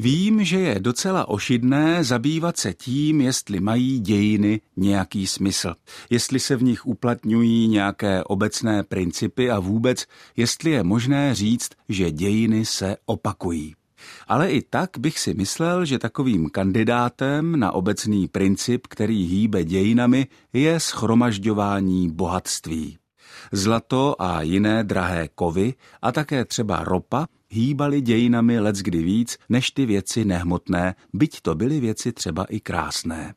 Vím, že je docela ošidné zabývat se tím, jestli mají dějiny nějaký smysl, jestli se v nich uplatňují nějaké obecné principy a vůbec, jestli je možné říct, že dějiny se opakují. Ale i tak bych si myslel, že takovým kandidátem na obecný princip, který hýbe dějinami, je schromažďování bohatství. Zlato a jiné drahé kovy a také třeba ropa hýbaly dějinami leckdy víc než ty věci nehmotné, byť to byly věci třeba i krásné.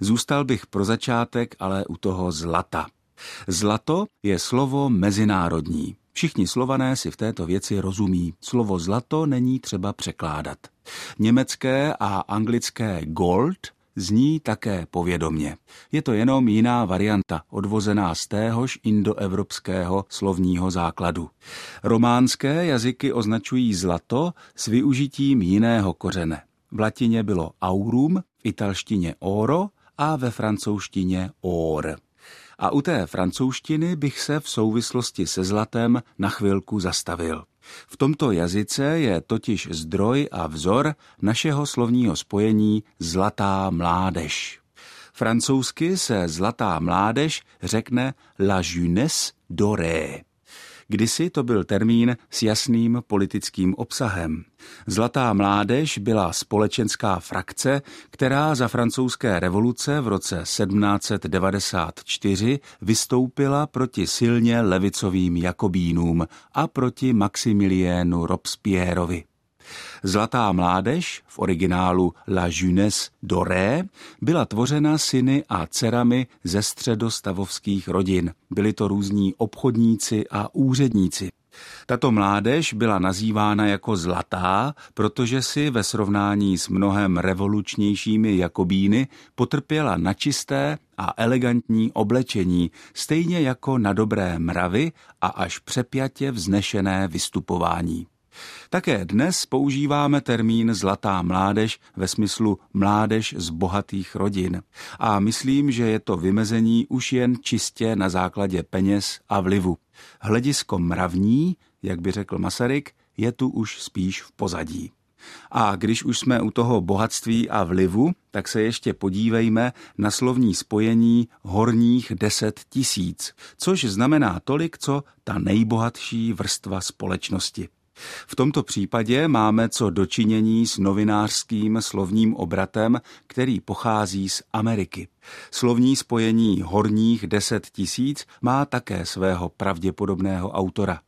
Zůstal bych pro začátek ale u toho zlata. Zlato je slovo mezinárodní. Všichni slované si v této věci rozumí. Slovo zlato není třeba překládat. Německé a anglické gold zní také povědomně. Je to jenom jiná varianta, odvozená z téhož indoevropského slovního základu. Románské jazyky označují zlato s využitím jiného kořene. V latině bylo aurum, v italštině oro a ve francouzštině or. A u té francouzštiny bych se v souvislosti se zlatem na chvilku zastavil. V tomto jazyce je totiž zdroj a vzor našeho slovního spojení zlatá mládež. Francouzsky se zlatá mládež řekne la jeunesse dorée. Kdysi to byl termín s jasným politickým obsahem. Zlatá mládež byla společenská frakce, která za francouzské revoluce v roce 1794 vystoupila proti silně levicovým jakobínům a proti Maximiliénu Robespierreovi. Zlatá mládež, v originálu La Jeunesse Doré, byla tvořena syny a dcerami ze středostavovských rodin. Byli to různí obchodníci a úředníci. Tato mládež byla nazývána jako zlatá, protože si ve srovnání s mnohem revolučnějšími jakobíny potrpěla na čisté a elegantní oblečení, stejně jako na dobré mravy a až přepjatě vznešené vystupování. Také dnes používáme termín zlatá mládež ve smyslu mládež z bohatých rodin. A myslím, že je to vymezení už jen čistě na základě peněz a vlivu. Hledisko mravní, jak by řekl Masaryk, je tu už spíš v pozadí. A když už jsme u toho bohatství a vlivu, tak se ještě podívejme na slovní spojení horních deset tisíc, což znamená tolik, co ta nejbohatší vrstva společnosti. V tomto případě máme co dočinění s novinářským slovním obratem, který pochází z Ameriky. Slovní spojení horních deset tisíc má také svého pravděpodobného autora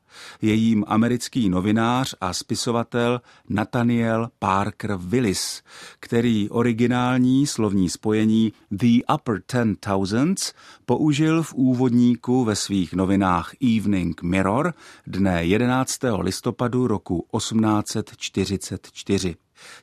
je jím americký novinář a spisovatel Nathaniel Parker Willis, který originální slovní spojení The Upper Ten Thousands použil v úvodníku ve svých novinách Evening Mirror dne 11. listopadu roku 1844.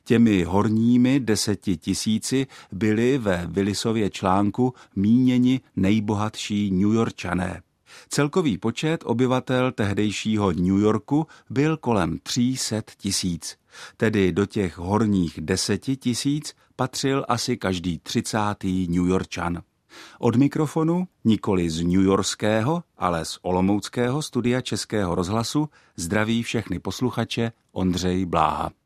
Těmi horními deseti tisíci byli ve Willisově článku míněni nejbohatší New Yorkčané. Celkový počet obyvatel tehdejšího New Yorku byl kolem 300 tisíc, tedy do těch horních deseti tisíc patřil asi každý třicátý New Yorkčan. Od mikrofonu, nikoli z New Yorkského, ale z Olomouckého studia Českého rozhlasu, zdraví všechny posluchače Ondřej Bláha.